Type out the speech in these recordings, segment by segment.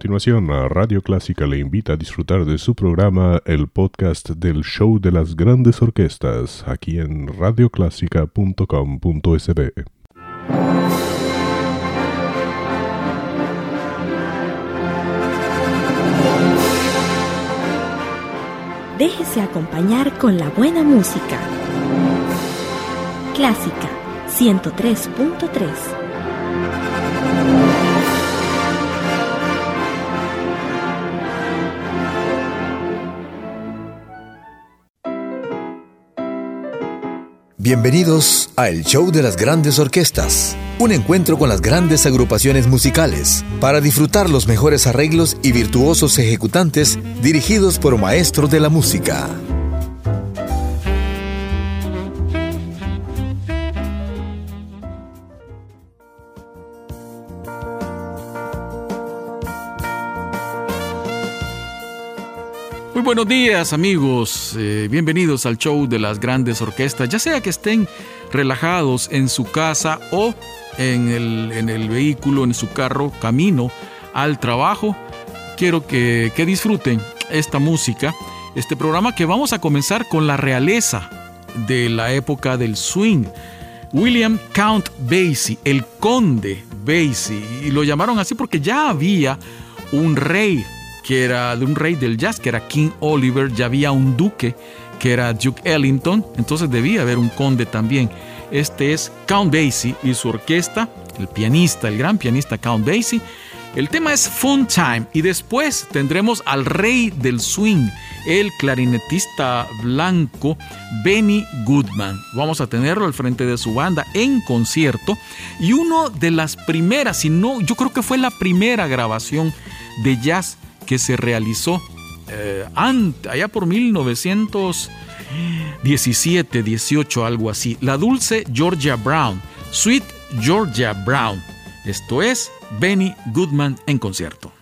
continuación, Radio Clásica le invita a disfrutar de su programa, el podcast del Show de las Grandes Orquestas, aquí en radioclásica.com.sb. Déjese acompañar con la buena música. Clásica 103.3 Bienvenidos a El Show de las Grandes Orquestas, un encuentro con las grandes agrupaciones musicales para disfrutar los mejores arreglos y virtuosos ejecutantes dirigidos por maestros de la música. Buenos días amigos, eh, bienvenidos al show de las grandes orquestas, ya sea que estén relajados en su casa o en el, en el vehículo, en su carro, camino al trabajo, quiero que, que disfruten esta música, este programa que vamos a comenzar con la realeza de la época del swing. William Count Basie, el conde Basie, y lo llamaron así porque ya había un rey que era de un rey del jazz, que era King Oliver, ya había un duque, que era Duke Ellington, entonces debía haber un conde también. Este es Count Basie y su orquesta, el pianista, el gran pianista Count Basie. El tema es Fun Time y después tendremos al rey del swing, el clarinetista blanco Benny Goodman. Vamos a tenerlo al frente de su banda en concierto y uno de las primeras, si no, yo creo que fue la primera grabación de jazz que se realizó eh, allá por 1917, 18, algo así. La dulce Georgia Brown, Sweet Georgia Brown. Esto es Benny Goodman en concierto.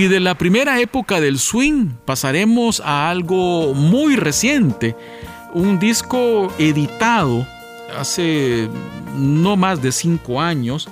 Y de la primera época del swing pasaremos a algo muy reciente, un disco editado hace no más de cinco años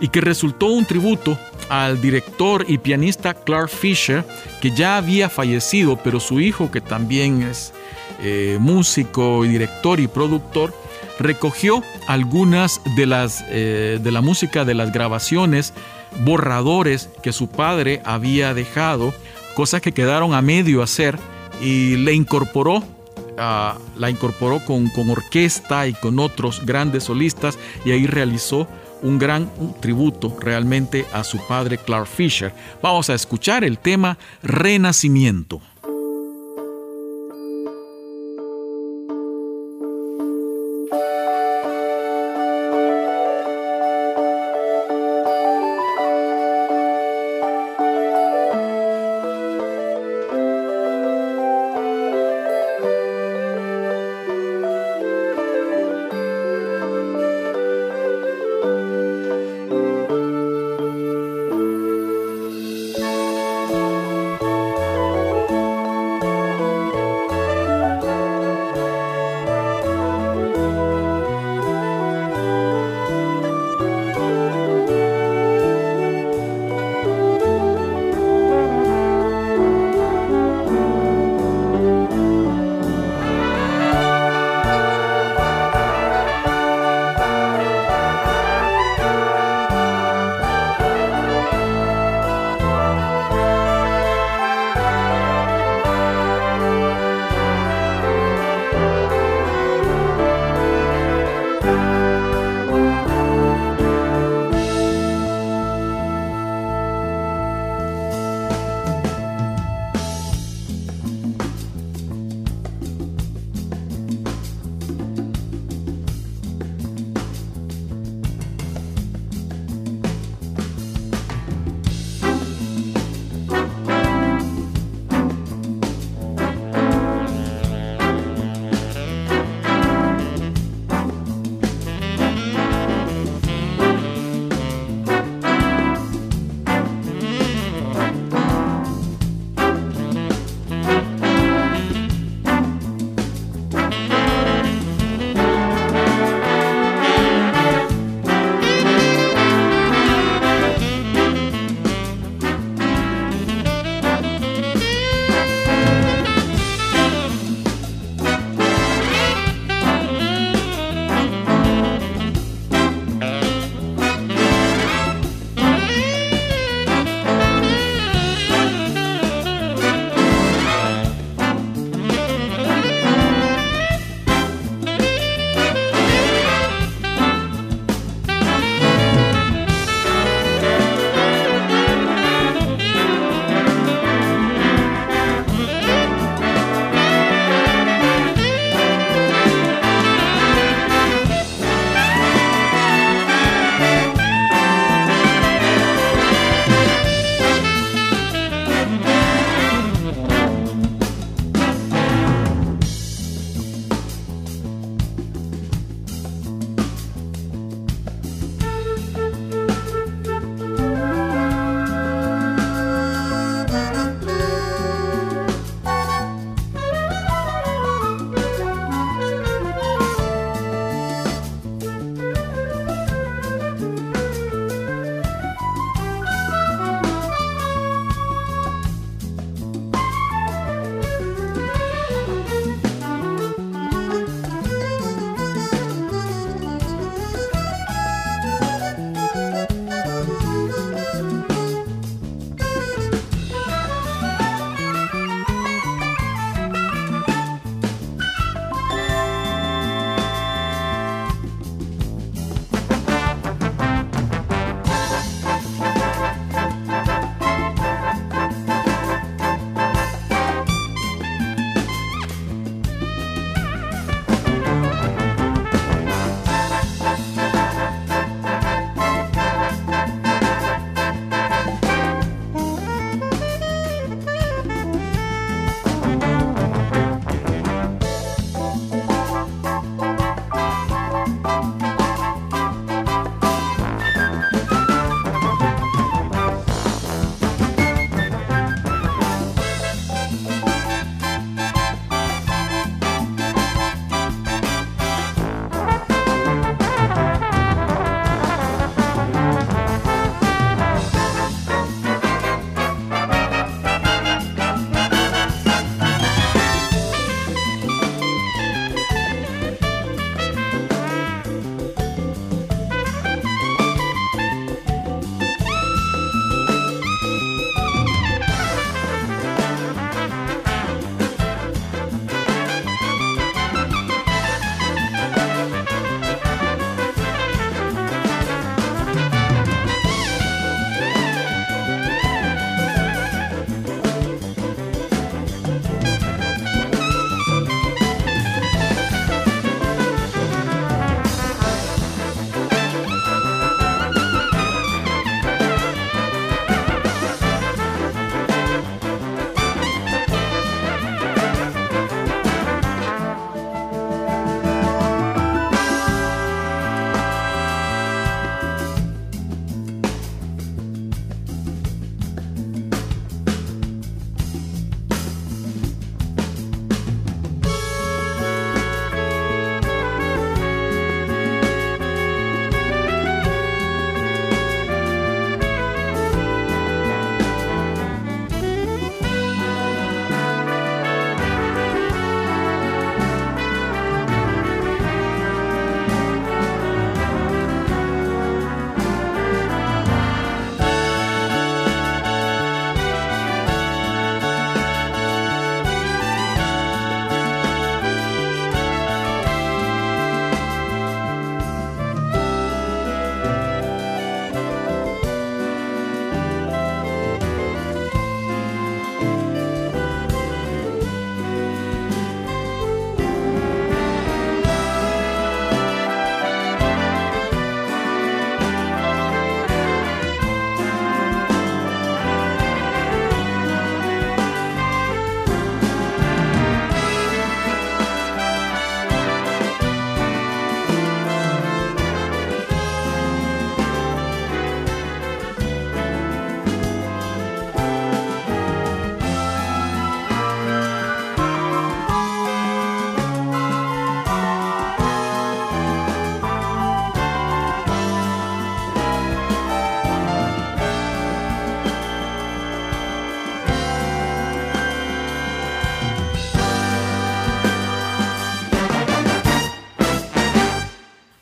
y que resultó un tributo al director y pianista Clark Fisher, que ya había fallecido, pero su hijo, que también es eh, músico y director y productor, recogió algunas de las eh, de la música de las grabaciones, borradores que su padre había dejado, cosas que quedaron a medio hacer y le incorporó la incorporó con orquesta y con otros grandes solistas y ahí realizó un gran tributo realmente a su padre Clark Fisher. Vamos a escuchar el tema Renacimiento.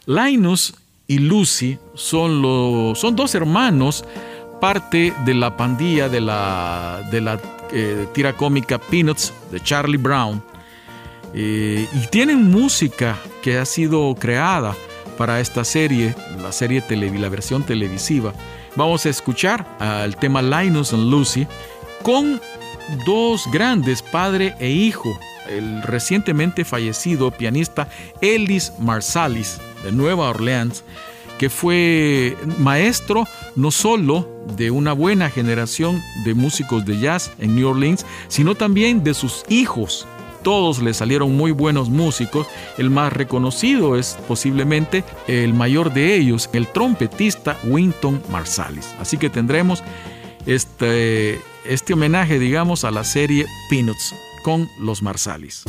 Linus y Lucy son, los, son dos hermanos, parte de la pandilla de la, de la eh, tira cómica Peanuts de Charlie Brown. Eh, y tienen música que ha sido creada para esta serie, la serie la versión televisiva. Vamos a escuchar al tema Linus and Lucy con dos grandes, padre e hijo, el recientemente fallecido pianista Ellis Marsalis de Nueva Orleans, que fue maestro no solo de una buena generación de músicos de jazz en New Orleans, sino también de sus hijos. Todos le salieron muy buenos músicos. El más reconocido es posiblemente el mayor de ellos, el trompetista Winton Marsalis. Así que tendremos este, este homenaje, digamos, a la serie Peanuts con los Marsalis.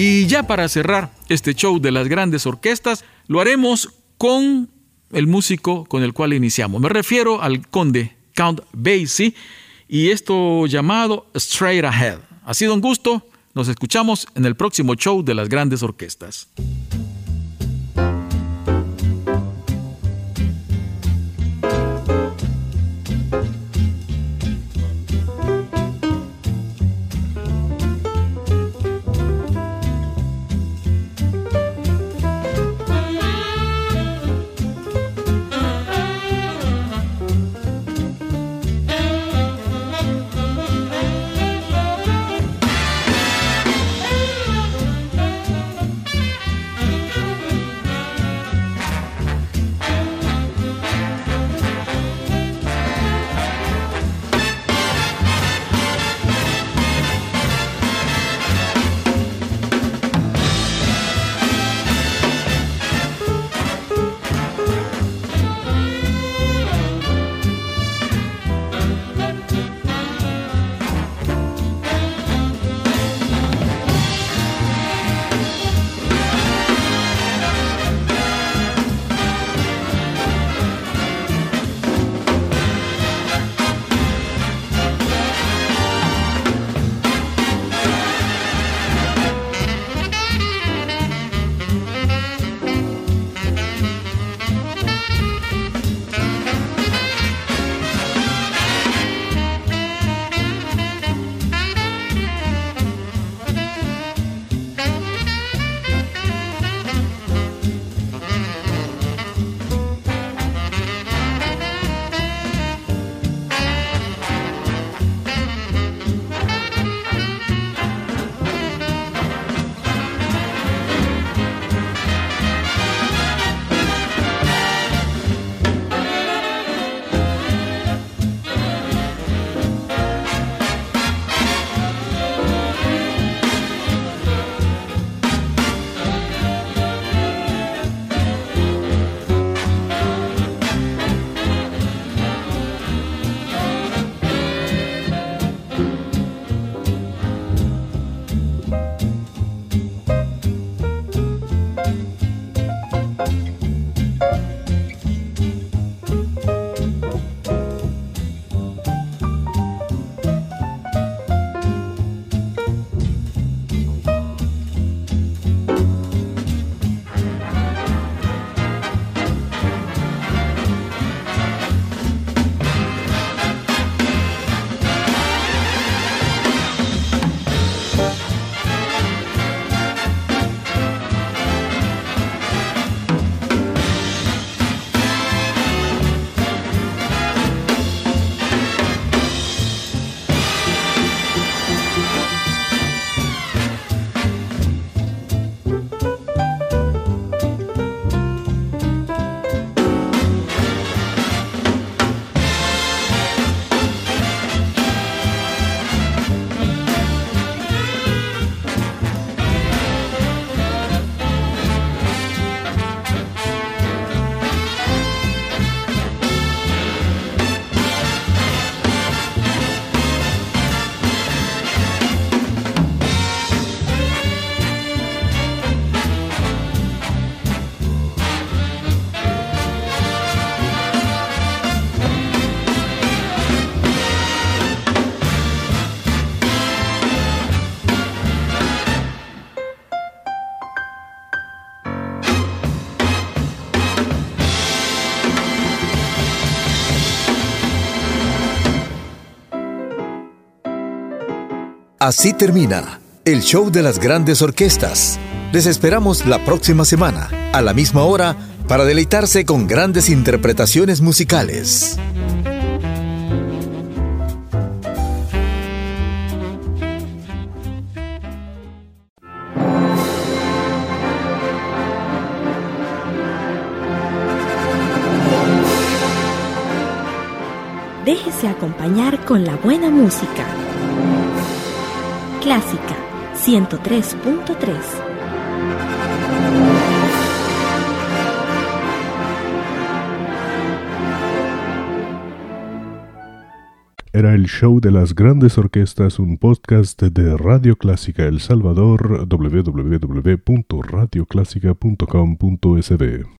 Y ya para cerrar este show de las grandes orquestas, lo haremos con el músico con el cual iniciamos. Me refiero al conde Count Basie y esto llamado Straight Ahead. Ha sido un gusto. Nos escuchamos en el próximo show de las grandes orquestas. Así termina el show de las grandes orquestas. Les esperamos la próxima semana, a la misma hora, para deleitarse con grandes interpretaciones musicales. Déjese acompañar con la buena música. Clásica 103.3. era el show de las grandes orquestas, un podcast de Radio Clásica El Salvador, www.radioclásica.com.sb.